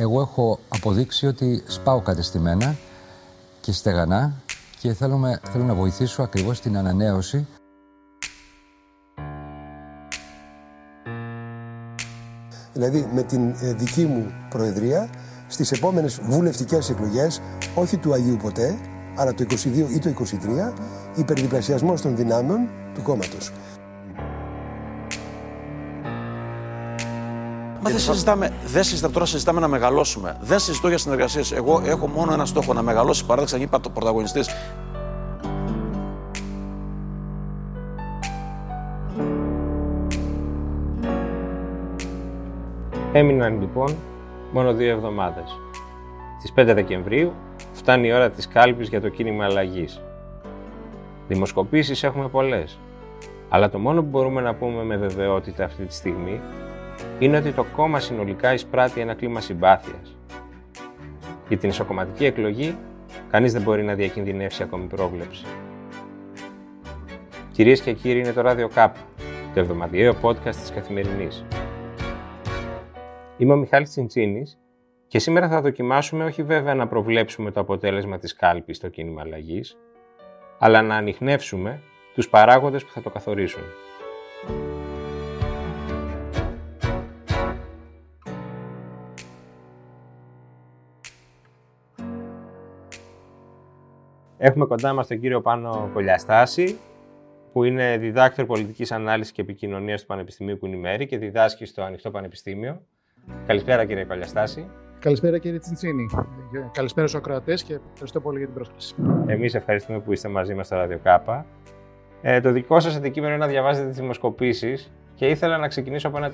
Εγώ έχω αποδείξει ότι σπάω κατεστημένα και στεγανά και θέλω, θέλω να βοηθήσω ακριβώς στην ανανέωση Δηλαδή με την ε, δική μου προεδρία στις επόμενες βουλευτικές εκλογές, όχι του Αγίου ποτέ, αλλά το 22 ή το 23, υπερδιπλασιασμός των δυνάμεων του κόμματος. Μα δεν συζητάμε, δεν συζητάμε, τώρα συζητάμε να μεγαλώσουμε. Δεν συζητώ για συνεργασίες. Εγώ έχω μόνο ένα στόχο, να μεγαλώσει η παράδοξη, να γίνει πρωταγωνιστής. Έμειναν λοιπόν μόνο δύο εβδομάδες. Στις 5 Δεκεμβρίου φτάνει η ώρα της κάλπης για το κίνημα αλλαγής. Δημοσκοπήσεις έχουμε πολλές, αλλά το μόνο που μπορούμε να πούμε με βεβαιότητα αυτή τη στιγμή είναι ότι το κόμμα συνολικά εισπράττει ένα κλίμα συμπάθειας. Για την ισοκομματική εκλογή, κανείς δεν μπορεί να διακινδυνεύσει ακόμη πρόβλεψη. Κυρίες και κύριοι, είναι το Radio Cup, το εβδομαδιαίο podcast της Καθημερινής. Είμαι ο Μιχάλης Τσιντσίνης και σήμερα θα δοκιμάσουμε όχι βέβαια να προβλέψουμε το αποτέλεσμα της κάλπης στο κίνημα αλλαγής, αλλά να ανοιχνεύσουμε τους παράγοντες που θα το καθορίσουν. Έχουμε κοντά μας τον κύριο Πάνο Κολιαστάση, που είναι διδάκτορ πολιτικής ανάλυσης και επικοινωνίας του Πανεπιστημίου Κουνημέρη και διδάσκει στο Ανοιχτό Πανεπιστήμιο. Καλησπέρα κύριε Κολιαστάση. Καλησπέρα κύριε Τσιντσίνη. Καλησπέρα στους ακροατές και ευχαριστώ πολύ για την πρόσκληση. Εμείς ευχαριστούμε που είστε μαζί μας στο Radio Ε, το δικό σας αντικείμενο είναι να διαβάζετε τις δημοσκοπήσεις και ήθελα να ξεκινήσω από ένα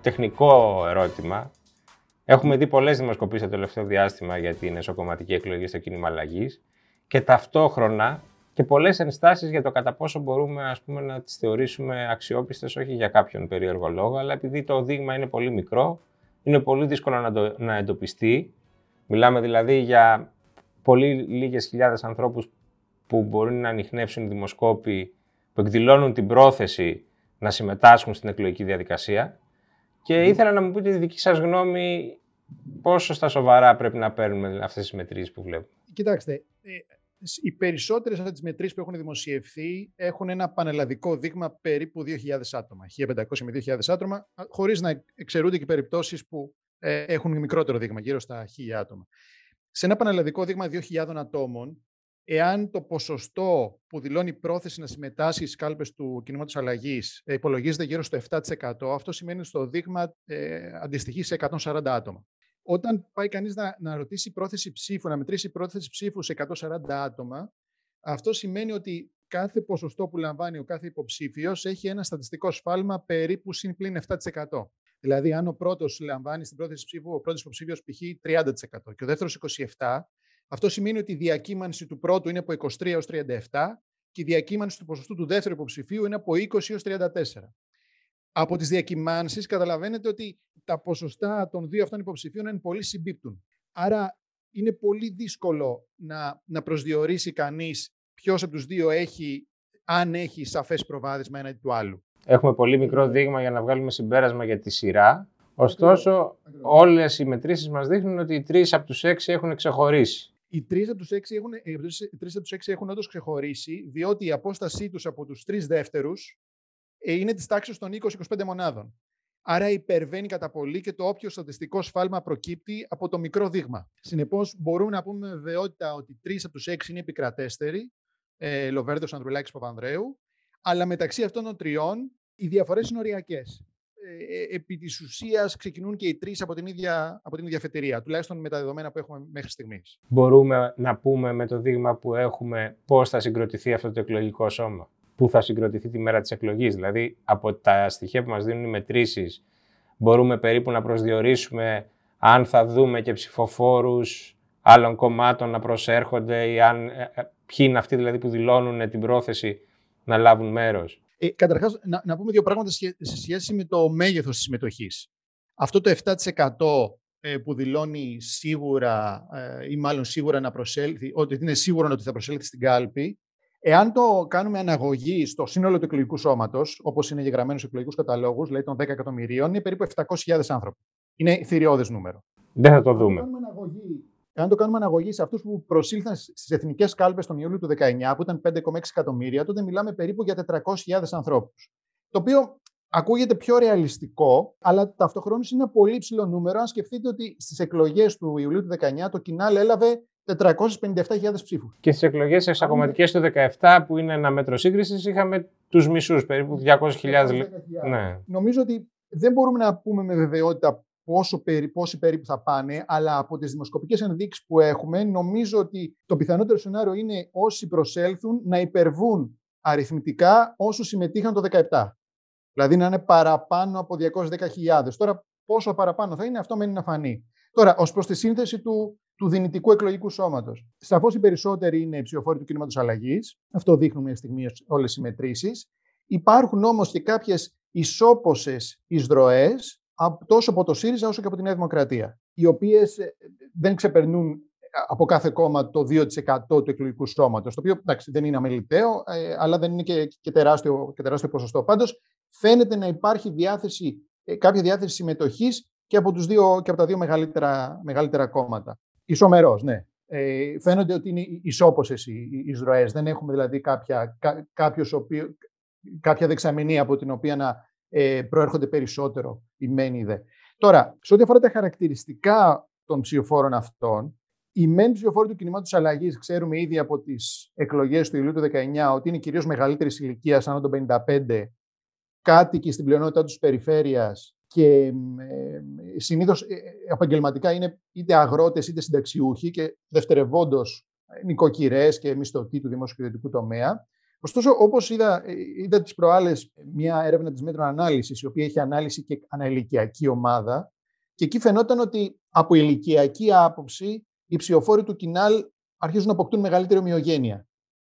τεχνικό ερώτημα. Έχουμε δει πολλές δημοσκοπήσεις το τελευταίο διάστημα για την εσωκομματική εκλογή στο κίνημα αλλαγής και ταυτόχρονα και πολλές ενστάσεις για το κατά πόσο μπορούμε ας πούμε, να τις θεωρήσουμε αξιόπιστες όχι για κάποιον περίεργο λόγο, αλλά επειδή το δείγμα είναι πολύ μικρό είναι πολύ δύσκολο να, το, να εντοπιστεί. Μιλάμε δηλαδή για πολύ λίγες χιλιάδες ανθρώπους που μπορεί να ανοιχνεύσουν δημοσκόποι που εκδηλώνουν την πρόθεση να συμμετάσχουν στην εκλογική διαδικασία. Και ήθελα να μου πείτε τη δική σας γνώμη πόσο στα σοβαρά πρέπει να παίρνουμε αυτές τις μετρήσεις που βλέπουμε. Κοιτάξτε, ε, οι περισσότερες από τις μετρήσεις που έχουν δημοσιευθεί έχουν ένα πανελλαδικό δείγμα περίπου 2.000 άτομα, 1.500 με 2.000 άτομα, χωρίς να εξαιρούνται και περιπτώσεις που ε, έχουν μικρότερο δείγμα, γύρω στα 1.000 άτομα. Σε ένα πανελλαδικό δείγμα 2.000 ατόμων, εάν το ποσοστό που δηλώνει πρόθεση να συμμετάσχει στις κάλπες του κινήματος αλλαγής ε, υπολογίζεται γύρω στο 7%, αυτό σημαίνει ότι στο δείγμα ε, αντιστοιχεί σε 140 άτομα. Όταν πάει κανείς να, να ρωτήσει πρόθεση ψήφου, να μετρήσει πρόθεση ψήφου σε 140 άτομα, αυτό σημαίνει ότι κάθε ποσοστό που λαμβάνει ο κάθε υποψήφιος έχει ένα στατιστικό σφάλμα περίπου συν πλήν 7%. Δηλαδή, αν ο πρώτος λαμβάνει στην πρόθεση ψήφου, ο πρώτος υποψήφιος π.χ. 30% και ο δεύτερος 27%, αυτό σημαίνει ότι η διακύμανση του πρώτου είναι από 23 έως 37 και η διακύμανση του ποσοστού του δεύτερου υποψηφίου είναι από 20 έως 34 από τις διακυμάνσεις καταλαβαίνετε ότι τα ποσοστά των δύο αυτών υποψηφίων είναι πολύ συμπίπτουν. Άρα είναι πολύ δύσκολο να, να προσδιορίσει κανείς ποιος από τους δύο έχει, αν έχει σαφές προβάδισμα έναντι του άλλου. Έχουμε πολύ μικρό δείγμα για να βγάλουμε συμπέρασμα για τη σειρά. Ωστόσο, όλες οι μετρήσεις μας δείχνουν ότι οι τρεις από τους έξι έχουν ξεχωρίσει. Οι τρεις από τους έξι έχουν, έχουν όντως ξεχωρίσει, διότι η απόστασή τους από τους τρεις δεύτερους ε, είναι της τάξης των 20-25 μονάδων. Άρα υπερβαίνει κατά πολύ και το όποιο στατιστικό σφάλμα προκύπτει από το μικρό δείγμα. Συνεπώς, μπορούμε να πούμε με βεβαιότητα ότι τρεις από τους έξι είναι επικρατέστεροι, ε, Λοβέρδος, Ανδρουλάκης, Παπανδρέου, αλλά μεταξύ αυτών των τριών οι διαφορές είναι οριακές. Ε, ε, επί της ουσίας ξεκινούν και οι τρεις από, την ίδια, από την ίδια φετηρία, τουλάχιστον με τα δεδομένα που έχουμε μέχρι στιγμής. Μπορούμε να πούμε με το δείγμα που έχουμε πώς θα συγκροτηθεί αυτό το εκλογικό σώμα; Που θα συγκροτηθεί τη μέρα της εκλογής. Δηλαδή, από τα στοιχεία που μας δίνουν οι μετρήσεις, μπορούμε περίπου να προσδιορίσουμε αν θα δούμε και ψηφοφόρους άλλων κομμάτων να προσέρχονται ή αν, ε, ε, ποιοι είναι αυτοί δηλαδή που δηλώνουν την πρόθεση να λάβουν μέρος. Ε, καταρχάς, να, να πούμε δύο πράγματα σε σχέση με το μέγεθος της συμμετοχής. Αυτό το 7% ε, που δηλώνει σίγουρα ή μάλλον σίγουρα να προσέλθει, ότι είναι σίγουρο ότι θα προσέλθει στην κάλπη, Εάν το κάνουμε αναγωγή στο σύνολο του εκλογικού σώματος, όπως είναι γεγραμμένος στους εκλογικούς καταλόγους, δηλαδή των 10 εκατομμυρίων, είναι περίπου 700.000 άνθρωποι. Είναι θηριώδες νούμερο. Δεν θα το δούμε. Αν το κάνουμε αναγωγή σε αυτούς που προσήλθαν στις εθνικές κάλπες τον Ιούλιο του 19, που ήταν 5,6 εκατομμύρια, τότε μιλάμε περίπου για 400.000 ανθρώπους. Το οποίο ακούγεται πιο ρεαλιστικό, αλλά ταυτοχρόνως είναι ένα πολύ ψηλό νούμερο. Αν σκεφτείτε ότι στις εκλογές του Ιουλίου του 19 το Κινάλ έλαβε 457.000 ψήφους. Και στις εκλογές εξακομματικές του 2017, που είναι ένα μέτρο σύγκρισης, είχαμε τους μισούς, περίπου 200.000. Ναι. Νομίζω ότι δεν μπορούμε να πούμε με βεβαιότητα πόσο περί, πόσοι περίπου θα πάνε, αλλά από τις δημοσκοπικές ενδείξεις που έχουμε, νομίζω ότι το πιθανότερο σενάριο είναι όσοι προσέλθουν να υπερβούν αριθμητικά όσους συμμετείχαν το 2017. Δηλαδή να είναι παραπάνω από 210.000. Τώρα, πόσο παραπάνω θα είναι, αυτό μένει να φανεί. Τώρα, ως προς τη σύνθεση του, του δυνητικού εκλογικού σώματος. Σαφώς οι περισσότεροι είναι οι ψηφοφόροι του κινήματος αλλαγής. Αυτό δείχνουν μια στιγμή όλες οι μετρήσεις. Υπάρχουν όμως και κάποιες ισόποσες εισδροές τόσο από το ΣΥΡΙΖΑ όσο και από τη Νέα Δημοκρατία, οι οποίες ε, δεν ξεπερνούν από κάθε κόμμα το 2% του εκλογικού σώματος. Το οποίο εντάξει, δεν είναι αμεληταίο, ε, αλλά δεν είναι και, και, τεράστιο, και τεράστιο ποσοστό. Πάντως, φαίνεται να υπάρχει διάθεση, ε, κάποια διάθεση συμμετοχής και, από τους δύο, και από τα δύο μεγαλύτερα, μεγαλύτερα κόμματα. Ισομερός, ναι. Ε, φαίνονται ότι είναι ισόποσε οι εισρωέ. Δεν έχουμε δηλαδή κάποια, κάποιος οποίος, κάποια δεξαμενή από την οποία να ε, προέρχονται περισσότερο οι μένοι δε. Τώρα, σε ό,τι αφορά τα χαρακτηριστικά των ψηφοφόρων αυτών, οι μεν ψηφοφόροι του κινήματος αλλαγής, ξέρουμε ήδη από τις εκλογές του Ιουλίου του 19 ότι είναι κυρίως μεγαλύτερης ηλικίας, άνω των 55, κάτοικοι στην πλειονότητά τους περιφέρειας και ε, συνήθως ε, επαγγελματικά είναι είτε αγρότες είτε συνταξιούχοι και δευτερευόντως νοικοκυρές και μισθωτοί του δημόσιου τομέα. Ωστόσο, όπως είδα, ε, είδα τις προάλλες μια έρευνα της Metron Analysis, η οποία έχει ανάλυση και ανά ηλικιακή ομάδα, και εκεί φαινόταν ότι από ηλικιακή άποψη οι ψηφοφόροι του Κινάλ αρχίζουν να αποκτούν μεγαλύτερη ομοιογένεια.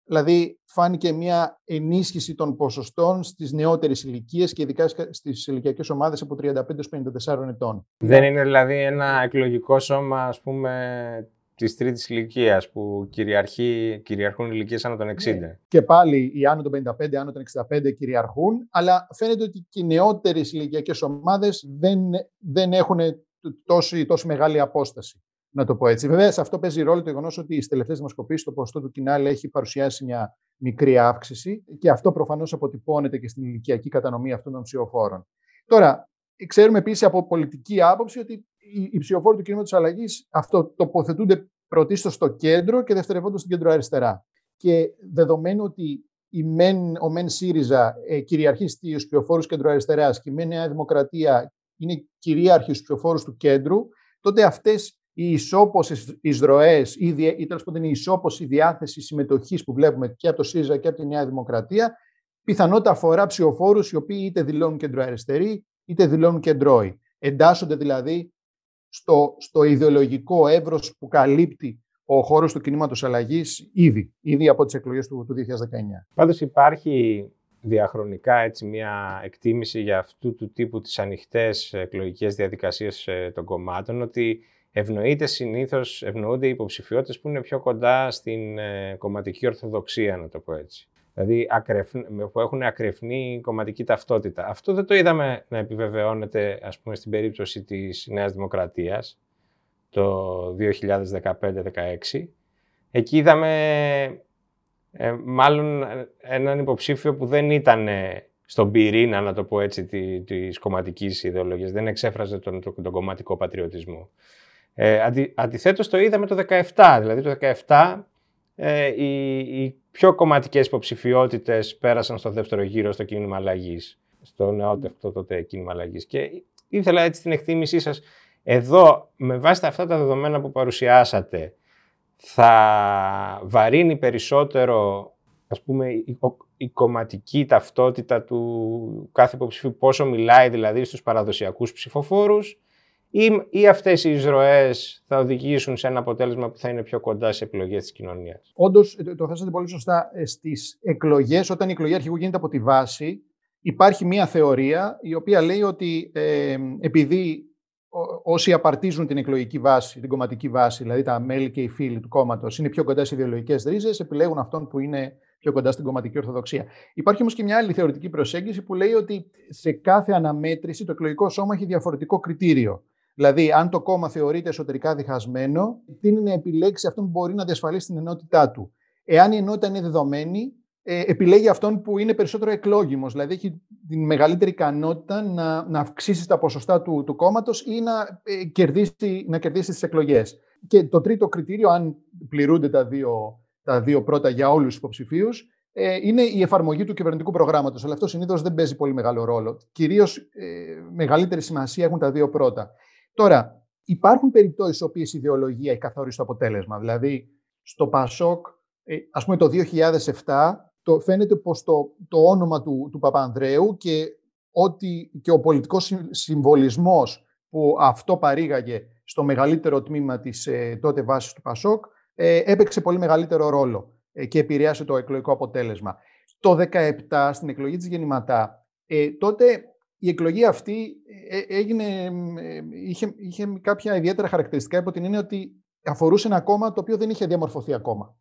Δηλαδή, φάνηκε μια ενίσχυση των ποσοστών στις νεότερες ηλικίες και ειδικά στις ηλικιακές ομάδες από 35 54 ετών. Δεν είναι δηλαδή ένα εκλογικό σώμα, ας πούμε, της τρίτης ηλικίας που κυριαρχεί, κυριαρχούν ηλικίες άνω των 60. Ναι. Και πάλι οι άνω των 55, άνω των 65 κυριαρχούν, αλλά φαίνεται ότι και οι νεότερες ηλικιακές ομάδες δεν, δεν έχουν τόση, τόση μεγάλη απόσταση. Να το πω έτσι. Βέβαια, σε αυτό παίζει ρόλο το γεγονός ότι στι τελευταίες δημοσκοπήσεις το ποσοστό του Κινάλ έχει παρουσιάσει μια μικρή αύξηση και αυτό προφανώς αποτυπώνεται και στην ηλικιακή κατανομή αυτών των ψηφοφόρων. Τώρα, ξέρουμε επίσης από πολιτική άποψη ότι οι ψηφοφόροι του κινήματος αλλαγής αυτό τοποθετούνται πρωτίστως στο κέντρο και δευτερευόντως στην κέντρο-αριστερά. Και δεδομένου ότι η μεν, ο ΜΕΝ ΣΥΡΙΖΑ ε, κυριαρχεί στους ψηφοφόρους κέντρο-αριστερά και η ΜΕΝ Νέα Δημοκρατία είναι κυρίαρχη στους ψηφοφόρους του κέντρου, τότε αυτές οι ισόποσες εισρωέ ή, ή τέλος πάντων η ισόποση διάθεσης συμμετοχής που βλέπουμε και από το ΣΥΡΙΖΑ και από τη Νέα Δημοκρατία, πιθανότητα αφορά ψηφοφόρους οι οποίοι είτε δηλώνουν κεντροαριστεροί είτε δηλώνουν κεντρώοι. Εντάσσονται δηλαδή στο, στο ιδεολογικό εύρος που καλύπτει ο χώρος του κινήματος αλλαγής ήδη, ήδη από τις εκλογές του, του 2019. Πάντως υπάρχει διαχρονικά έτσι μια εκτίμηση για αυτού του τύπου τις ανοιχτές εκλογικές διαδικασίες ε, των κομμάτων ότι ευνοείται συνήθως, ευνοούνται οι υποψηφιότητες που είναι πιο κοντά στην ε, κομματική ορθοδοξία, να το πω έτσι δηλαδή που έχουν ακρεφνή κομματική ταυτότητα. Αυτό δεν το είδαμε να επιβεβαιώνεται ας πούμε στην περίπτωση της Νέας Δημοκρατίας το 2015-16. Εκεί είδαμε ε, μάλλον έναν υποψήφιο που δεν ήταν στον πυρήνα, να το πω έτσι, της κομματικής ιδεολογίας. Δεν εξέφραζε τον, τον, κομματικό πατριωτισμό. Ε, αντι, αντιθέτως το είδαμε το 2017. Δηλαδή το 2017 ε, οι, πιο κομματικές υποψηφιότητες πέρασαν στο δεύτερο γύρο στο κίνημα αλλαγής. Στο νεότερο τότε κίνημα αλλαγής. Και ήθελα έτσι την εκτίμησή σας. Εδώ, με βάση αυτά τα δεδομένα που παρουσιάσατε, θα βαρύνει περισσότερο ας πούμε, η, η κομματική ταυτότητα του κάθε υποψηφίου, πόσο μιλάει δηλαδή στους παραδοσιακούς ψηφοφόρους ή, ή αυτές οι εισρωές θα οδηγήσουν σε ένα αποτέλεσμα που θα είναι πιο κοντά σε εκλογές της κοινωνίας; Όντως, ε, το θέσατε πολύ σωστά, ε, στις εκλογές, όταν η εκλογή αρχηγού γίνεται από τη βάση, υπάρχει μία θεωρία η οποία λέει ότι ε, επειδή όσοι απαρτίζουν την εκλογική βάση, την κομματική βάση, δηλαδή τα μέλη και οι φίλοι του κόμματος, είναι πιο κοντά σε ιδεολογικές ρίζες, επιλέγουν αυτόν που είναι πιο κοντά στην κομματική ορθοδοξία. Υπάρχει όμως και μια άλλη θεωρητική προσέγγιση που λέει ότι σε κάθε αναμέτρηση το εκλογικό σώμα έχει διαφορετικό κριτήριο. Δηλαδή, αν το κόμμα θεωρείται εσωτερικά διχασμένο, τι είναι να επιλέξει αυτόν που μπορεί να διασφαλίσει την ενότητά του. Εάν η ενότητα είναι δεδομένη, ε, επιλέγει αυτόν που είναι περισσότερο εκλόγιμος. Δηλαδή, έχει την μεγαλύτερη ικανότητα να, να αυξήσει τα ποσοστά του, του κόμματος ή να, ε, κερδίσει, να κερδίσει τις εκλογές. Και το τρίτο κριτήριο, αν πληρούνται τα δύο, τα δύο πρώτα για όλους τους υποψηφίους, ε, είναι η εφαρμογή του κυβερνητικού προγράμματος. Αλλά αυτό συνήθως δεν παίζει πολύ μεγάλο ρόλο. Κυρίως ε, μεγαλύτερη σημασία έχουν τα δύο πρώτα. Τώρα, υπάρχουν περιπτώσεις στις οποίες η ιδεολογία έχει καθορίσει το αποτέλεσμα. Δηλαδή, στο Πασόκ, ε, ας πούμε το 2007, το, φαίνεται πως το, το όνομα του, του Παπανδρέου και, ότι, και ο πολιτικός συμβολισμός που αυτό παρήγαγε στο μεγαλύτερο τμήμα της ε, τότε βάσης του Πασόκ ε, έπαιξε πολύ μεγαλύτερο ρόλο ε, και επηρέασε το εκλογικό αποτέλεσμα. Το 2017, στην εκλογή της Γεννηματά, ε, τότε η εκλογή αυτή ε, έγινε, είχε, είχε κάποια ιδιαίτερα χαρακτηριστικά υπό την έννοια ότι αφορούσε ένα κόμμα το οποίο δεν είχε διαμορφωθεί ακόμα.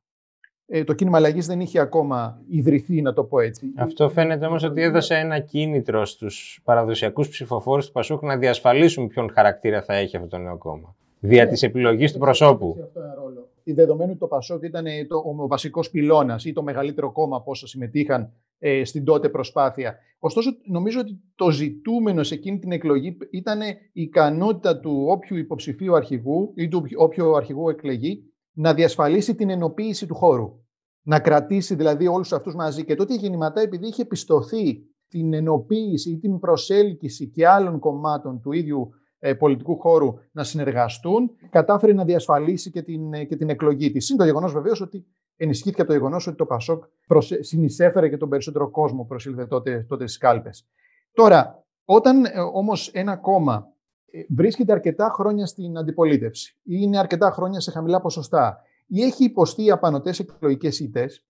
Ε, το κίνημα αλλαγής δεν είχε ακόμα ιδρυθεί, να το πω έτσι. Αυτό φαίνεται όμως ότι έδωσε ένα κίνητρο στους παραδοσιακούς ψηφοφόρους του Πασούκ να διασφαλίσουν ποιον χαρακτήρα θα έχει αυτό το νέο κόμμα. Δια ναι. της επιλογής του προσώπου. Η δεδομένου ότι το Πασόκ ήταν το, ο βασικός πυλώνας ή το μεγαλύτερο κόμμα από όσα συμμετείχαν ε, στην τότε προσπάθεια. Ωστόσο, νομίζω ότι το ζητούμενο σε εκείνη την εκλογή ήταν η ικανότητα του όποιου υποψηφίου αρχηγού ή του όποιου αρχηγού εκλεγεί να διασφαλίσει την ενοποίηση του χώρου. Να κρατήσει δηλαδή όλους αυτούς μαζί. Και τότε η Γεννηματά, επειδή είχε πιστωθεί την ενοποίηση ή την προσέλκυση και άλλων κομμάτων του ίδιου ε, πολιτικού χώρου να συνεργαστούν, κατάφερε να διασφαλίσει και την, ε, και την εκλογή της. Είναι το γεγονός βεβαίως ότι ενισχύθηκε από το γεγονός ότι το Πασόκ προσε... συνεισέφερε και τον περισσότερο κόσμο προσήλθε τότε, τότε στις κάλπες. Τώρα, όταν ε, όμως ένα κόμμα ε, βρίσκεται αρκετά χρόνια στην αντιπολίτευση ή είναι αρκετά χρόνια σε χαμηλά ποσοστά ή έχει υποστεί απανοτές εκλογικές ήττες,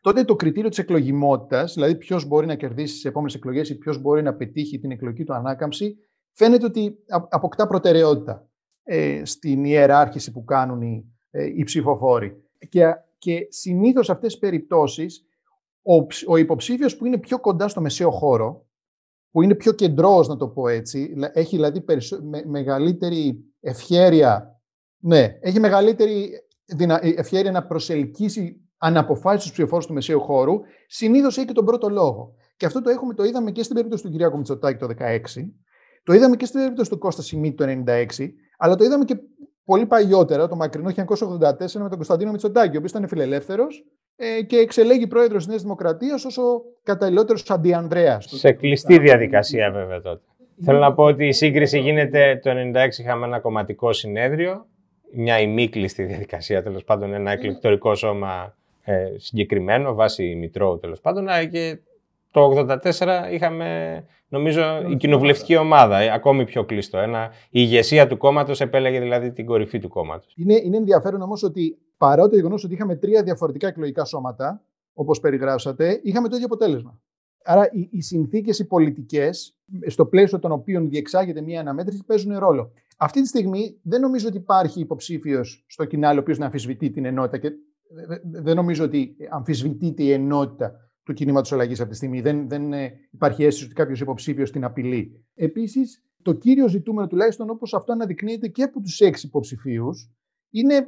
τότε το κριτήριο της εκλογιμότητας, δηλαδή ποιος μπορεί να κερδίσει τις επόμενες εκλογές ή ποιος μπορεί να πετύχει την εκλογική του ανάκαμψη, φαίνεται ότι αποκτά προτεραιότητα ε, στην ιεράρχηση που κάνουν οι, ε, οι ψηφοφόροι. Και, και συνήθως σε αυτές τις περιπτώσεις, ο, ο υποψήφιος που είναι πιο κοντά στο μεσαίο χώρο, που είναι πιο κεντρός, να το πω έτσι, έχει δηλαδή μεγαλύτερη ευχέρεια, ναι, έχει μεγαλύτερη δυνα... Ε, ευχέρεια να προσελκύσει αναποφάσεις του ψηφοφόρους του μεσαίου χώρου, συνήθως έχει και τον πρώτο λόγο. Και αυτό το, έχουμε, το είδαμε και στην περίπτωση του Κυριάκου Μητσοτάκη το 2016, το είδαμε και στην περίπτωση του Κώστα Σιμίτη το 1996, αλλά το είδαμε και πολύ παλιότερα, το μακρινό 1984, με τον Κωνσταντίνο Μητσοτάκη, ο οποίος ήταν φιλελεύθερος ε, και εξελέγει πρόεδρος της Νέας Δημοκρατίας ω ο καταλληλότερος αντιανδρέας. Σε κλειστή διαδικασία, βέβαια τότε. Θέλω να πω ότι η σύγκριση γίνεται το 1996 είχαμε ένα κομματικό συνέδριο, μια ημίκλειστη διαδικασία τέλος πάντων, ένα εκλεκτορικό σώμα ε, συγκεκριμένο, βάσει Μητρώου τέλος πάντων, και το 1984 είχαμε, νομίζω, η κοινοβουλευτική ομάδα, ε, ακόμη πιο κλειστό. Ένα, η ηγεσία του κόμματος επέλεγε δηλαδή την κορυφή του κόμματος. Είναι, είναι ενδιαφέρον όμως ότι παρά το γεγονός ότι είχαμε τρία διαφορετικά εκλογικά σώματα, όπως περιγράψατε, είχαμε το ίδιο αποτέλεσμα. Άρα οι, οι συνθήκες, οι πολιτικές, στο πλαίσιο των οποίων διεξάγεται μια αναμέτρηση, παίζουν ρόλο. Αυτή τη στιγμή δεν νομίζω ότι υπάρχει υποψήφιος στο κοινάλ ο οποίος να αμφισβητεί την ενότητα και δεν νομίζω ότι αμφισβητείται η ενότητα του κινήματος αλλαγής αυτή τη στιγμή. Δεν, δεν ε, υπάρχει αίσθηση ότι κάποιος υποψήφιος την απειλεί. Επίσης, το κύριο ζητούμενο, τουλάχιστον όπως αυτό αναδεικνύεται και από τους έξι υποψηφίους, είναι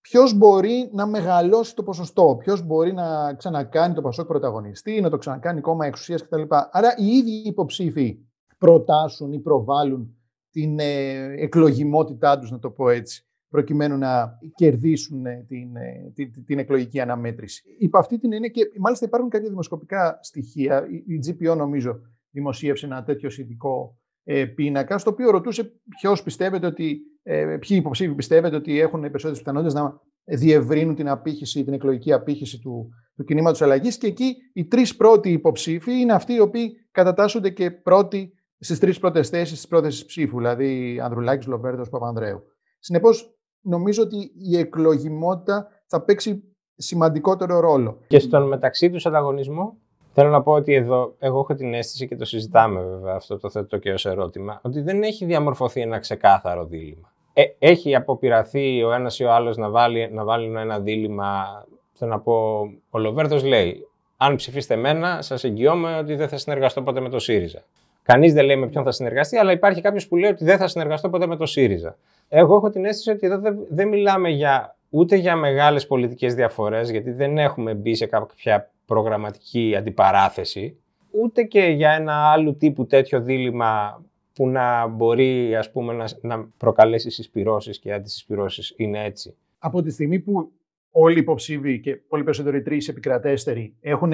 ποιος μπορεί να μεγαλώσει το ποσοστό, ποιος μπορεί να ξανακάνει το Πασόκ πρωταγωνιστή, να το ξανακάνει κόμμα εξουσίας κτλ. Άρα οι ίδιοι υποψήφοι προτάσουν ή προβάλλουν την ε, εκλογιμότητά τους, να το πω έτσι, προκειμένου να κερδίσουν ε, την, ε, την, την εκλογική αναμέτρηση. Υπ' αυτή την έννοια και μάλιστα υπάρχουν κάποια δημοσκοπικά στοιχεία. Η GPO νομίζω δημοσίευσε ένα τέτοιο σχετικό ε, πίνακα, στο οποίο ρωτούσε ποιος πιστεύετε ότι, ε, ποιοι υποψήφοι πιστεύετε ότι έχουν περισσότερες πιθανότητες να διευρύνουν την απήχηση, την εκλογική απήχηση του, του κινήματος αλλαγής. Και εκεί οι τρεις πρώτοι υποψήφοι είναι αυτοί οι οποίοι κατατάσσονται και πρώτοι στις τρεις πρώτες θέσεις τη πρόθεση ψήφου, δηλαδή Ανδρουλάκης, Λοβέρδος, Παπανδρέου. Συνεπώς, νομίζω ότι η εκλογιμότητα θα παίξει σημαντικότερο ρόλο. Και στον μεταξύ του ανταγωνισμό, θέλω να πω ότι εδώ εγώ έχω την αίσθηση και το συζητάμε βέβαια αυτό το θέτω και ως ερώτημα, ότι δεν έχει διαμορφωθεί ένα ξεκάθαρο δίλημα. Ε, έχει αποπειραθεί ο ένας ή ο άλλος να βάλει, να βάλει ένα δίλημα, θέλω να πω, ο Λοβέρδος λέει, αν ψηφίσετε εμένα, σας εγγυώμαι ότι δεν θα συνεργαστώ ποτέ με το ΣΥΡΙΖΑ. Κανείς δεν λέει με ποιον θα συνεργαστεί, αλλά υπάρχει κάποιος που λέει ότι δεν θα συνεργαστώ ποτέ με το ΣΥΡΙΖΑ. Εγώ έχω την αίσθηση ότι εδώ δεν, δεν μιλάμε για, ούτε για μεγάλες πολιτικές διαφορές, γιατί δεν έχουμε μπει σε κάποια προγραμματική αντιπαράθεση, ούτε και για ένα άλλο τύπου τέτοιο δίλημα που να μπορεί ας πούμε, να, να προκαλέσει συσπυρώσεις και αντισυσπυρώσεις. Είναι έτσι. Από τη στιγμή που όλοι οι υποψήφοι και πολύ περισσότεροι τρεις επικρατέστεροι έχουν,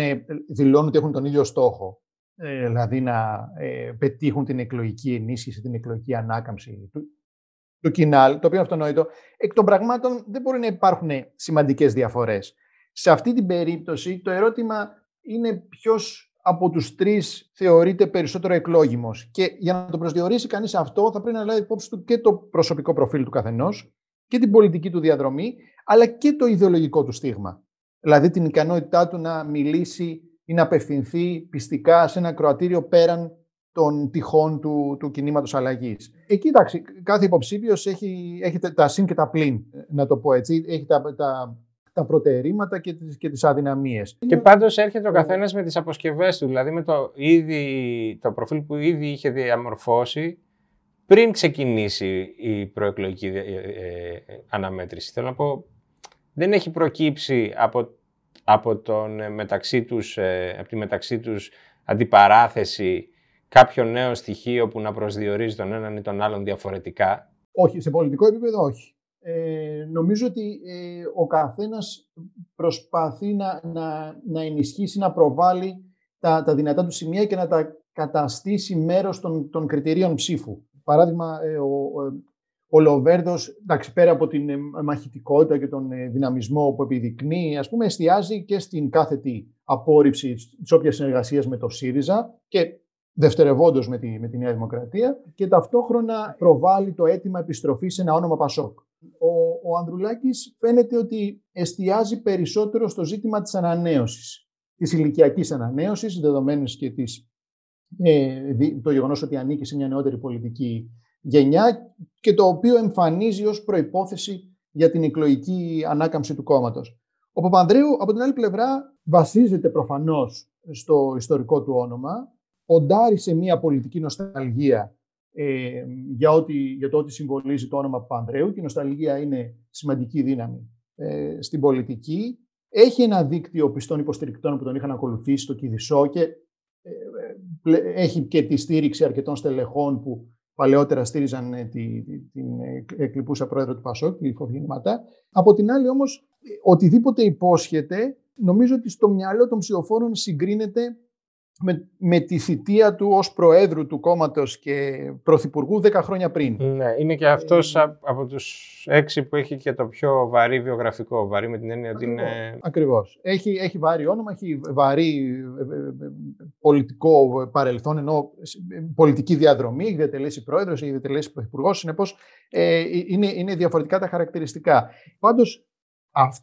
δηλώνουν ότι έχουν τον ίδιο στόχο, ε, δηλαδή να ε, πετύχουν την εκλογική ενίσχυση, την εκλογική ανάκαμψη του, του κοινάλ, το οποίο είναι αυτονόητο, εκ των πραγμάτων δεν μπορεί να υπάρχουν σημαντικές διαφορές. Σε αυτή την περίπτωση το ερώτημα είναι ποιος από τους τρεις θεωρείται περισσότερο εκλόγιμος. Και για να το προσδιορίσει κανείς αυτό θα πρέπει να λάβει υπόψη του και το προσωπικό προφίλ του καθενός και την πολιτική του διαδρομή, αλλά και το ιδεολογικό του στίγμα. Δηλαδή την ικανότητά του να μιλήσει ή να απευθυνθεί πιστικά σε ένα κροατήριο πέραν των τυχών του, του κινήματος αλλαγής. Εκεί, εντάξει, κάθε υποψήφιος έχει, έχει τα συν και τα πλήν, να το πω έτσι. Έχει τα, τα, τα προτερήματα και τις, και τις αδυναμίες. Και πάντως έρχεται ο καθένας με τις αποσκευές του, δηλαδή με το, ήδη, το προφίλ που ήδη είχε διαμορφώσει πριν ξεκινήσει η προεκλογική ε, ε, αναμέτρηση. Θέλω να πω, δεν έχει προκύψει από, από, τον, μεταξύ τους, ε, από τη μεταξύ τους αντιπαράθεση κάποιο νέο στοιχείο που να προσδιορίζει τον έναν ή τον άλλον διαφορετικά; Όχι, σε πολιτικό επίπεδο όχι. Ε, νομίζω ότι ε, ο καθένας προσπαθεί να, να, να ενισχύσει, να προβάλλει τα, τα δυνατά του σημεία και να τα καταστήσει μέρος των, των κριτηρίων ψήφου. Παράδειγμα, ε, ο, ο Λοβέρδος, εντάξει, πέρα από την ε, μαχητικότητα και τον ε, δυναμισμό που επιδεικνύει, ας πούμε, εστιάζει και στην κάθετη απόρριψη της όποιας συνεργασίας με το ΣΥΡΙΖΑ και δευτερευόντως με τη, με τη Νέα Δημοκρατία και ταυτόχρονα προβάλλει το αίτημα επιστροφής σε ένα όνομα Πασόκ. Ο, ο Ανδρουλάκης φαίνεται ότι εστιάζει περισσότερο στο ζήτημα της ανανέωσης, της ηλικιακής ανανέωσης, δεδομένως και της, ε, το γεγονός ότι ανήκει σε μια νεότερη πολιτική γενιά και το οποίο εμφανίζει ως προϋπόθεση για την εκλογική ανάκαμψη του κόμματος. Ο Παπανδρέου, από την άλλη πλευρά, βασίζεται προφανώς στο ιστορικό του όνομα, ποντάρει σε μια πολιτική νοσταλγία ε, για, ό,τι, για το ότι συμβολίζει το όνομα Παπανδρέου και η νοσταλγία είναι σημαντική δύναμη ε, στην πολιτική. Έχει ένα δίκτυο πιστών υποστηρικτών που τον είχαν ακολουθήσει στο Κιδισό και ε, έχει και τη στήριξη αρκετών στελεχών που παλαιότερα στήριζαν ε, τη, την εκλειπούσα πρόεδρο του Πασόκ, τη Φοβγεννηματά. Από την άλλη όμως, οτιδήποτε υπόσχεται, νομίζω ότι στο μυαλό των ψηφοφόρων συγκρίνεται με, με τη θητεία του ως Προέδρου του κόμματος και Πρωθυπουργού 10 χρόνια πριν. Ναι, είναι και αυτός από τους έξι που έχει και το πιο βαρύ βιογραφικό. Βαρύ με την έννοια ότι είναι... Ακριβώς. Έχει, έχει βαρύ όνομα, έχει βαρύ ε, ε, πολιτικό παρελθόν, ενώ πολιτική διαδρομή, έχει διατελέσει Πρόεδρος, έχει διατελέσει Πρωθυπουργός, συνεπώς ε, είναι, είναι διαφορετικά τα χαρακτηριστικά. Πάντως,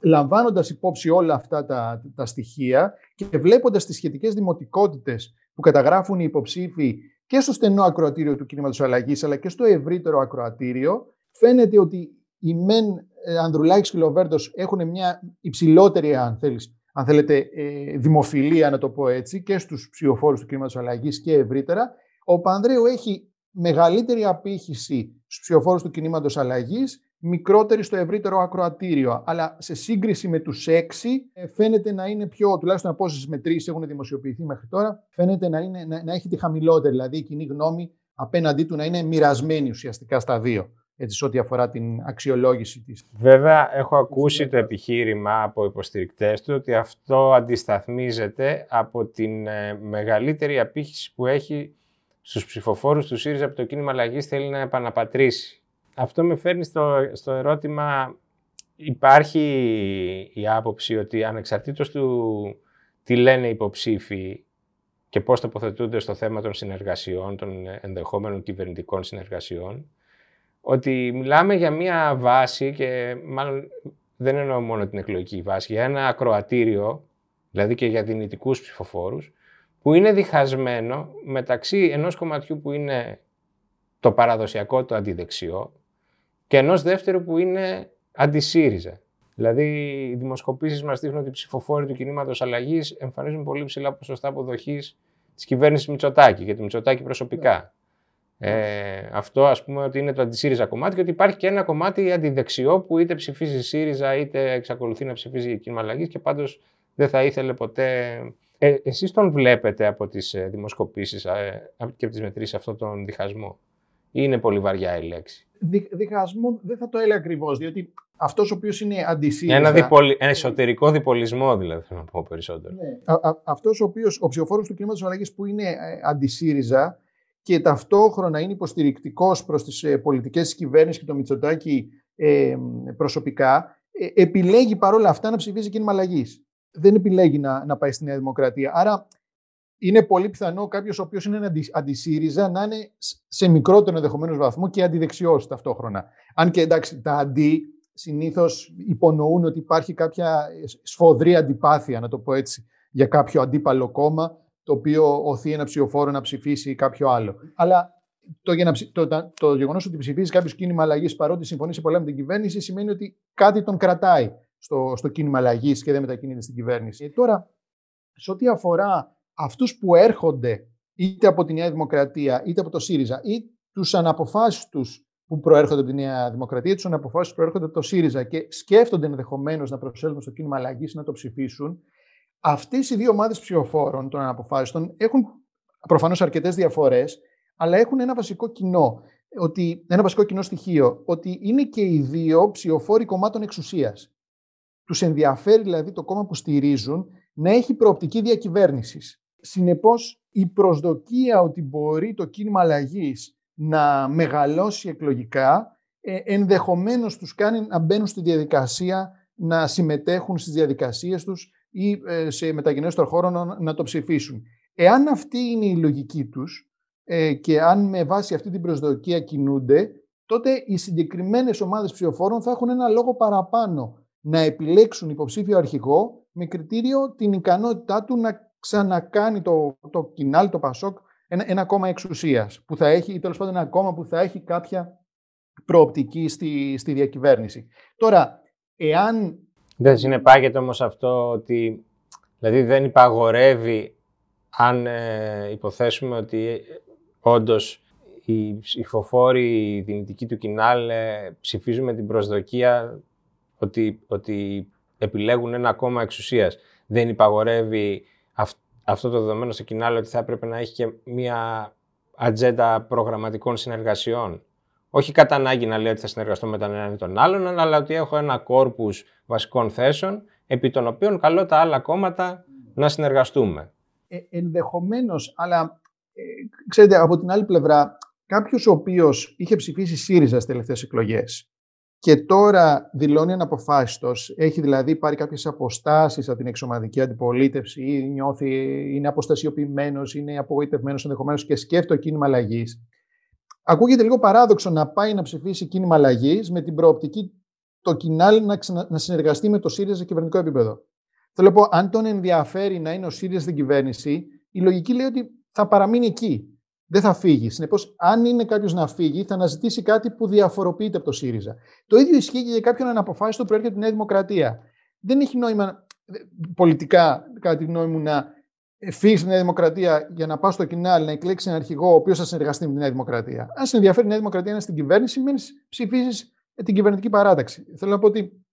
λαμβάνοντας υπόψη όλα αυτά τα, τα στοιχεία και βλέποντας τις σχετικές δημοτικότητες που καταγράφουν οι υποψήφοι και στο στενό ακροατήριο του κινήματος αλλαγής, αλλά και στο ευρύτερο ακροατήριο, φαίνεται ότι οι μεν ε, Ανδρουλάκης και Λοβέρντος έχουν μια υψηλότερη, αν, θέλεις, αν θέλετε, ε, δημοφιλία, να το πω έτσι, και στους ψηφοφόρους του κινήματος αλλαγής και ευρύτερα. Ο Πανδρέου έχει μεγαλύτερη απήχηση στους ψηφοφόρους του κινήματος αλλαγής μικρότερη στο ευρύτερο ακροατήριο. Αλλά σε σύγκριση με τους έξι, ε, φαίνεται να είναι πιο, τουλάχιστον από όσες μετρήσεις έχουν δημοσιοποιηθεί μέχρι τώρα, φαίνεται να, είναι, να, να έχει τη χαμηλότερη. Δηλαδή η κοινή γνώμη απέναντί του να είναι μοιρασμένη ουσιαστικά στα δύο. Έτσι, σε ό,τι αφορά την αξιολόγηση της. Βέβαια, έχω ακούσει το επιχείρημα από υποστηρικτές του ότι αυτό αντισταθμίζεται από την ε, μεγαλύτερη απήχηση που έχει στους ψηφοφόρους του ΣΥΡΙΖΑ από το κίνημα αλλαγής θέλει να επαναπατρίσει αυτό με φέρνει στο, στο ερώτημα, υπάρχει η άποψη ότι ανεξαρτήτως του τι λένε οι υποψήφοι και πώς τοποθετούνται στο θέμα των συνεργασιών, των ενδεχόμενων κυβερνητικών συνεργασιών, ότι μιλάμε για μια βάση και μάλλον δεν εννοώ μόνο την εκλογική βάση, για ένα ακροατήριο, δηλαδή και για δυνητικούς ψηφοφόρους, που είναι διχασμένο μεταξύ ενός κομματιού που είναι το παραδοσιακό, το αντιδεξιό, και ενός δεύτερου που είναι αντισύριζα. Δηλαδή, οι δημοσκοπήσεις μας δείχνουν ότι οι ψηφοφόροι του κινήματος αλλαγής εμφανίζουν πολύ ψηλά ποσοστά αποδοχής της κυβέρνησης Μητσοτάκη και του Μητσοτάκη προσωπικά. Ε, αυτό ας πούμε ότι είναι το αντισύριζα κομμάτι και ότι υπάρχει και ένα κομμάτι αντιδεξιό που είτε ψηφίζει ΣΥΡΙΖΑ είτε εξακολουθεί να ψηφίζει η κίνημα αλλαγής και πάντως δεν θα ήθελε ποτέ... Ε, εσείς τον βλέπετε από τις ε, δημοσκοπήσεις ε, και από τις μετρήσεις αυτόν τον διχασμό; ή είναι πολύ βαριά η λέξη. Δι, διχασμό δεν θα το έλεγα ακριβώς, διότι αυτός ο οποίος είναι αντισύριζα. Ένα, διπολι... ένα εσωτερικό διπολισμό, δηλαδή, θέλω να πω περισσότερο. Ναι. Αυτός ο οποίος, ο ψηφοφόρος του κινήματο αλλαγή που είναι ε, αντισύριζα και ταυτόχρονα είναι υποστηρικτικός προς τις ε, πολιτικές της κυβέρνησης και το Μητσοτάκι ε, προσωπικά, ε, επιλέγει παρόλα αυτά να ψηφίσει κίνημα αλλαγής. Δεν επιλέγει να, να πάει στη Νέα Δημοκρατία. Άρα είναι πολύ πιθανό κάποιος ο οποίος είναι αντι, αντισύριζα να είναι σε μικρότερο ενδεχομένως βαθμό και αντιδεξιός ταυτόχρονα. Αν και εντάξει, τα αντί συνήθως υπονοούν ότι υπάρχει κάποια σφοδρή αντιπάθεια, να το πω έτσι, για κάποιο αντίπαλο κόμμα, το οποίο οθεί ένα ψηφοφόρο να ψηφίσει κάποιο άλλο. Αλλά το, το, το, το γεγονός ότι ψηφίζει κάποιος κίνημα αλλαγής παρότι συμφωνεί σε πολλά με την κυβέρνηση σημαίνει ότι κάτι τον κρατάει στο, στο κίνημα αλλαγής και δεν μετακινείται στην κυβέρνηση. Ε, τώρα, σε ό,τι αφορά αυτούς που έρχονται είτε από τη Νέα Δημοκρατία είτε από το ΣΥΡΙΖΑ ή τους αναποφάσιστους που προέρχονται από τη Νέα Δημοκρατία, τους αναποφάσεις που προέρχονται από το ΣΥΡΙΖΑ και σκέφτονται ενδεχομένως να προσέλθουν στο κίνημα αλλαγής ή να το ψηφίσουν, αυτές οι δύο ομάδες ψηφοφόρων των αναποφάσιστων έχουν προφανώς αρκετές διαφορές, αλλά έχουν ένα βασικό κοινό. Ότι, ένα βασικό κοινό στοιχείο, ότι είναι και οι δύο ψηφοφόροι κομμάτων εξουσίας. Τους ενδιαφέρει δηλαδή το κόμμα που στηρίζουν να έχει προοπτική διακυβέρνησης. Συνεπώς, η προσδοκία ότι μπορεί το κίνημα αλλαγής να μεγαλώσει εκλογικά, ε, ενδεχομένως τους κάνει να μπαίνουν στη διαδικασία, να συμμετέχουν στις διαδικασίες τους ή ε, σε μεταγενές των χώρων να το ψηφίσουν. Εάν αυτή είναι η λογική τους ε, και αν με βάση αυτή την προσδοκία κινούνται, τότε οι συγκεκριμένες ομάδες ψηφοφόρων θα έχουν ένα λόγο παραπάνω να επιλέξουν υποψήφιο αρχηγό με κριτήριο την ικανότητά του να ξανακάνει το, το κοινάλ, το Πασόκ, ένα, ένα κόμμα εξουσίας που θα έχει, ή τέλος πάντων ένα κόμμα που θα έχει κάποια προοπτική στη, στη διακυβέρνηση. Τώρα, εάν. Δεν συνεπάγεται όμως αυτό ότι. Δηλαδή δεν υπαγορεύει αν ε, υποθέσουμε ότι ε, όντως οι ψηφοφόροι, οι δυνητικοί του Κινάλ ε, ψηφίζουν με την προσδοκία ότι, ότι επιλέγουν ένα κόμμα εξουσίας. Δεν υπαγορεύει αυτό το δεδομένο στο κοινάλο ότι θα έπρεπε να έχει και μία ατζέντα προγραμματικών συνεργασιών. Όχι κατά ανάγκη να λέει ότι θα συνεργαστώ με τον έναν ή τον άλλον, αλλά ότι έχω ένα κόρπους βασικών θέσεων, επί των οποίων καλώ τα άλλα κόμματα να συνεργαστούμε. Ε, ενδεχομένως, αλλά ε, ξέρετε, από την άλλη πλευρά, κάποιος ο οποίος είχε ψηφίσει ΣΥΡΙΖΑ στις τελευταίες εκλογές και τώρα δηλώνει αναποφάσιστος. Έχει δηλαδή πάρει κάποιες αποστάσεις από την εξωματική αντιπολίτευση ή νιώθει, είναι αποστασιοποιημένος, είναι απογοητευμένος ενδεχομένως και σκέφτεται κίνημα αλλαγής. Ακούγεται λίγο παράδοξο να πάει να ψηφίσει κίνημα αλλαγής με την προοπτική το κοινάλ να, να συνεργαστεί με το ΣΥΡΙΖΑ σε κυβερνητικό επίπεδο. Θέλω να πω, αν τον ενδιαφέρει να είναι ο ΣΥΡΙΖΑ στην κυβέρνηση, η λογική λέει ότι θα παραμείνει εκεί δεν θα φύγει. Συνεπώς, αν είναι κάποιος να φύγει, θα αναζητήσει κάτι που διαφοροποιείται από το ΣΥΡΙΖΑ. Το ίδιο ισχύει και για κάποιον αναποφάσιστο που προέρχεται από τη Νέα Δημοκρατία. Δεν έχει νόημα πολιτικά, κατά τη γνώμη μου, να φύγεις στη Νέα Δημοκρατία για να πας στο κοινάλ να εκλέξεις έναν αρχηγό ο οποίος θα συνεργαστεί με τη Νέα Δημοκρατία. Αν σε ενδιαφέρει η Νέα Δημοκρατία να είναι στην κυβέρνηση, μένει ψηφίζεις την κυβερνητική παράταξη. Θέλω να πω ότι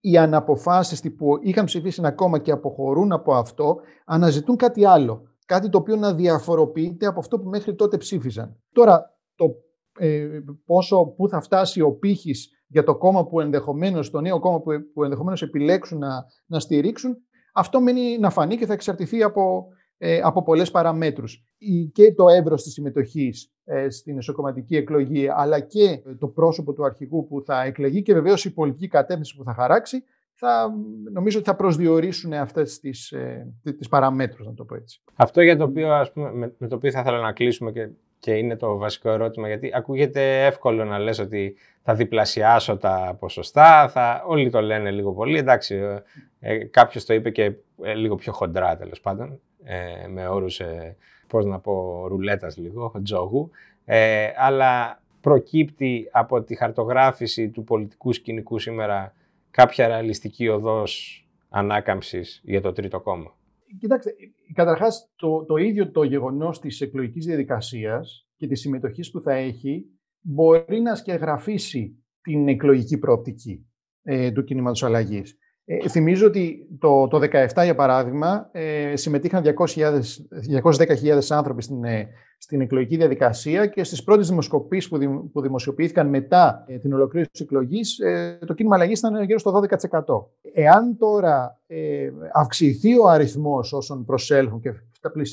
οι αναποφάσεις που είχαν ψηφίσει ένα κόμμα και αποχωρούν από αυτό αναζητούν κάτι άλλο κάτι το οποίο να διαφοροποιείται από αυτό που μέχρι τότε ψήφιζαν. Τώρα, το ε, πόσο, πού θα φτάσει ο πύχης για το κόμμα που ενδεχομένως, το νέο κόμμα που, που ενδεχομένως επιλέξουν να, να στηρίξουν, αυτό μένει να φανεί και θα εξαρτηθεί από, ε, από πολλές παραμέτρους. Και το εύρος της συμμετοχής ε, στην εσωκομματική εκλογή, αλλά και το πρόσωπο του αρχηγού που θα εκλεγεί και βεβαίως η πολιτική κατεύθυνση που θα χαράξει, θα, νομίζω ότι θα προσδιορίσουν αυτές τις, ε, τις παραμέτρους, να το πω έτσι. Αυτό για το οποίο, ας πούμε, με, με το οποίο θα ήθελα να κλείσουμε και, και είναι το βασικό ερώτημα, γιατί ακούγεται εύκολο να λες ότι θα διπλασιάσω τα ποσοστά, θα, όλοι το λένε λίγο πολύ, εντάξει, ε, ε κάποιος το είπε και ε, λίγο πιο χοντρά τέλος πάντων, ε, με όρους, ε, πώς να πω, ρουλέτας λίγο, τζόγου, ε, αλλά προκύπτει από τη χαρτογράφηση του πολιτικού σκηνικού σήμερα κάποια ρεαλιστική οδός ανάκαμψης για το τρίτο κόμμα; κοιτάξτε, καταρχάς το, το ίδιο το γεγονός της εκλογικής διαδικασίας και της συμμετοχής που θα έχει μπορεί να σκεγγραφίσει την εκλογική προοπτική ε, του κινήματος αλλαγής. Ε, θυμίζω ότι το, το 2017, για παράδειγμα, ε, συμμετείχαν 210.000 άνθρωποι στην, ε, στην εκλογική διαδικασία και στις πρώτες δημοσκοπήσεις που, που δημοσιοποιήθηκαν μετά ε, την ολοκλήρωση της εκλογής, ε, το κίνημα αλλαγής ήταν γύρω στο 12%. Εάν τώρα ε, αυξηθεί ο αριθμός όσων προσέλθουν και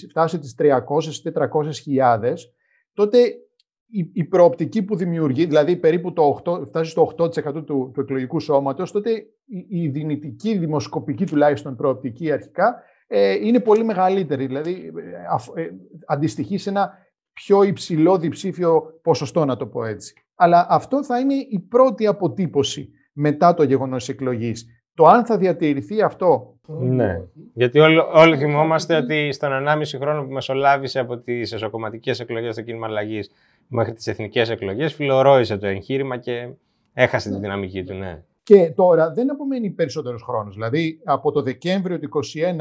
φτάσει τις 300-400 τότε η, η προοπτική που δημιουργεί, δηλαδή περίπου το 8, φτάσει στο 8% του, του εκλογικού σώματος, τότε η, η δυνητική, δημοσκοπική τουλάχιστον προοπτική αρχικά, ε, είναι πολύ μεγαλύτερη. Δηλαδή ε, ε, αντιστοιχεί σε ένα πιο υψηλό διψήφιο ποσοστό, να το πω έτσι. Αλλά αυτό θα είναι η πρώτη αποτύπωση μετά το γεγονός εκλογής. Το αν θα διατηρηθεί αυτό. Ναι. Γιατί όλοι, όλοι θυμόμαστε ότι στον 1,5 χρόνο που μεσολάβησε από τις εσωκομματικές εκλογές στο κίνημα αλλαγής μέχρι τις εθνικές εκλογές, φιλορόησε το εγχείρημα και έχασε τη δυναμική του. Ναι. Και τώρα δεν απομένει περισσότερος χρόνος. Δηλαδή από το Δεκέμβριο του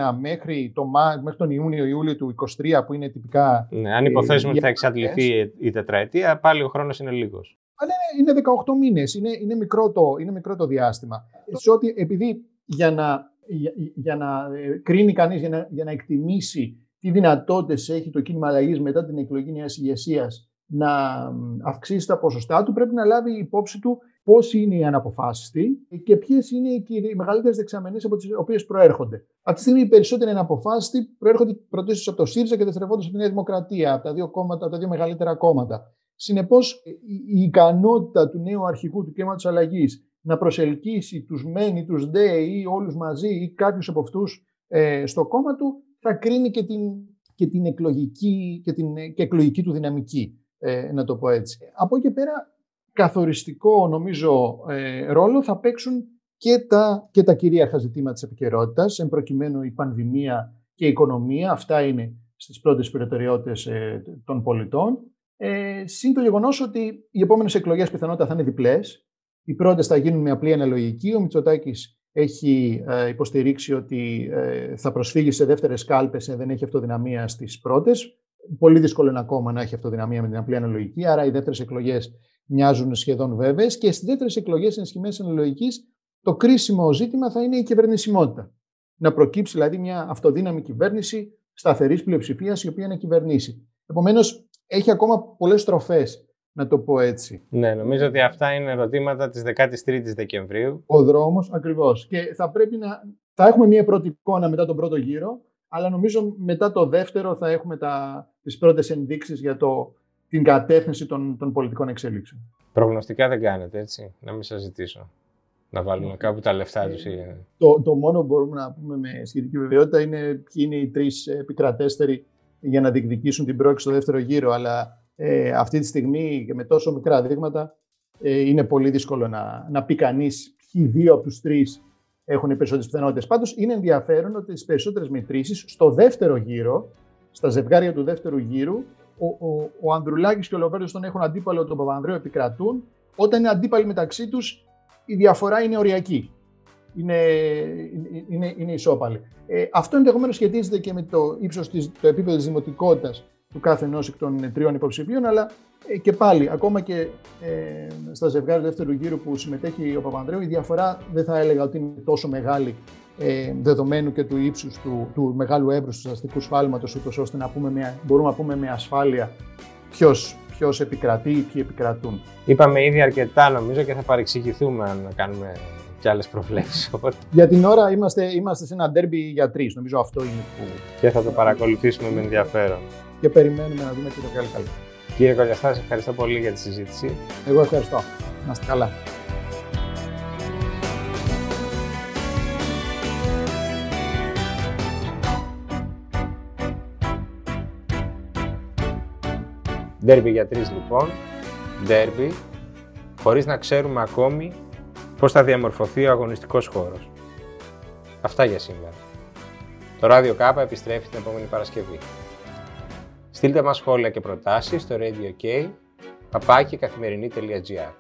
2021 μέχρι, το, μέχρι τον Ιούνιο-Ιούλιο του 2023, που είναι τυπικά. Ναι, αν υποθέσουμε ότι θα εξαντληθεί η τετραετία, πάλι ο χρόνος είναι λίγος. Αλλά είναι, είναι 18 μήνες. Είναι, είναι, μικρό το, είναι μικρό το διάστημα. Σε ότι επειδή για να, για, για να ε, κρίνει κανείς, για να, για να εκτιμήσει τι δυνατότητες έχει το κίνημα αλλαγής μετά την εκλογή νέας ηγεσίας να αυξήσει τα ποσοστά του, πρέπει να λάβει υπόψη του πώς είναι οι αναποφάσιστοι και ποιες είναι οι μεγαλύτερες δεξαμενές από τις οποίες προέρχονται. Αυτή τη στιγμή οι περισσότεροι αναποφάσιστοι προέρχονται πρωτίστως από το ΣΥΡΙΖΑ και δευτερευόντως από τη Νέα Δημοκρατία, από τα δύο, κόμματα, από τα δύο μεγαλύτερα κόμματα. Συνεπώς, η ικανότητα του νέου αρχικού του κόμματο αλλαγής να προσελκύσει τους ΜΕΝ ή τους ΔΕ ή όλους μαζί ή κάποιους από αυτούς ε, στο κόμμα του θα κρίνει και την, και την εκλογική και την και εκλογική του δυναμική, ε, να το πω έτσι. Από εκεί πέρα καθοριστικό νομίζω ε, ρόλο θα παίξουν και τα, και τα κυρίαρχα ζητήματα της επικαιρότητας, εν προκειμένου η πανδημία και η οικονομία, αυτά είναι στις πρώτες προτεραιότητες ε, των πολιτών. Ε, Συν το γεγονός ότι οι επόμενες εκλογές πιθανότητα θα είναι διπλές. Οι πρώτες θα γίνουν με απλή αναλογική. Ο Μητσοτάκης έχει ε, υποστηρίξει ότι ε, θα προσφύγει σε δεύτερες κάλπες, δεν έχει αυτοδυναμία στις πρώτες. Πολύ δύσκολο είναι ακόμα να έχει αυτοδυναμία με την απλή αναλογική, άρα οι δεύτερες εκλογές μοιάζουν σχεδόν βέβαιες. Και στις δεύτερες εκλογές ενισχυμένης αναλογικής, το κρίσιμο ζήτημα θα είναι η κυβερνησιμότητα. Να προκύψει δηλαδή μια αυτοδύναμη κυβέρνηση σταθερής πλειοψηφίας η οποία να κυβερνήσει. Επομένως, έχει ακόμα πολλές στροφές, να το πω έτσι. Ναι, νομίζω ότι αυτά είναι ερωτήματα της 13η Δεκεμβρίου. Ο δρόμος, ακριβώς. Και θα πρέπει να. Θα έχουμε μια πρώτη εικόνα μετά τον πρώτο γύρο, αλλά νομίζω μετά το δεύτερο θα έχουμε τα, τις πρώτες ενδείξεις για το, την κατεύθυνση των, των πολιτικών εξέλιξεων. Προγνωστικά δεν κάνετε, έτσι, να μην σας ζητήσω. Να βάλουμε κάπου τα λεφτά τους. Ε, το, το μόνο που μπορούμε να πούμε με σχετική βεβαιότητα είναι ποιοι είναι οι τρεις επικρατέστεροι για να διεκδικήσουν την πρόκληση στο δεύτερο γύρο. Αλλά ε, αυτή τη στιγμή και με τόσο μικρά δείγματα ε, είναι πολύ δύσκολο να, να πει κανείς ποιοι δύο από τους τρεις έχουν οι περισσότερες πιθανότητες. Πάντως είναι ενδιαφέρον ότι τι περισσότερες μετρήσεις στο δεύτερο γύρο, στα ζευγάρια του δεύτερου γύρου, ο, ο, ο Ανδρουλάκης και ο Λοβέρδος τον έχουν αντίπαλο τον Παπανδρέο επικρατούν. Όταν είναι αντίπαλοι μεταξύ τους, η διαφορά είναι οριακή. Είναι, είναι, είναι ισόπαλη. Ε, αυτό ενδεχομένως σχετίζεται και με το ύψος, το επίπεδο της δημοτικότητας του κάθε ενός εκ των τριών υποψηφίων, αλλά ε, και πάλι, ακόμα και ε, στα ζευγάρια δεύτερου γύρου που συμμετέχει ο Παπανδρέου, η διαφορά δεν θα έλεγα ότι είναι τόσο μεγάλη ε, δεδομένου και του ύψους του, του μεγάλου έμπρου του αστικού σφάλματος, ούτως ώστε να πούμε με, μπορούμε να πούμε με ασφάλεια ποιος ποιος επικρατεί ή ποιοι επικρατούν. Είπαμε ήδη αρκετά νομίζω και θα παρεξηγηθούμε αν κάνουμε και άλλες προβλέψεις. Για την ώρα είμαστε, είμαστε σε ένα ντέρμπι για τρεις. Νομίζω αυτό είναι που. Και θα το παρακολουθήσουμε με ενδιαφέρον. Και περιμένουμε να δούμε και το καλή καλά. Κύριε Κολιαστά, ευχαριστώ πολύ για τη συζήτηση. Εγώ ευχαριστώ. Να είστε καλά. Ντέρμπι για τρεις λοιπόν. Ντέρμπι, χωρίς να ξέρουμε ακόμη πώς θα διαμορφωθεί ο αγωνιστικός χώρος. Αυτά για σήμερα. Το ράδιο Κάπα επιστρέφει την επόμενη Παρασκευή. Στείλτε μας σχόλια και προτάσεις στο Radio K, παπάκι καθημερινή.gr.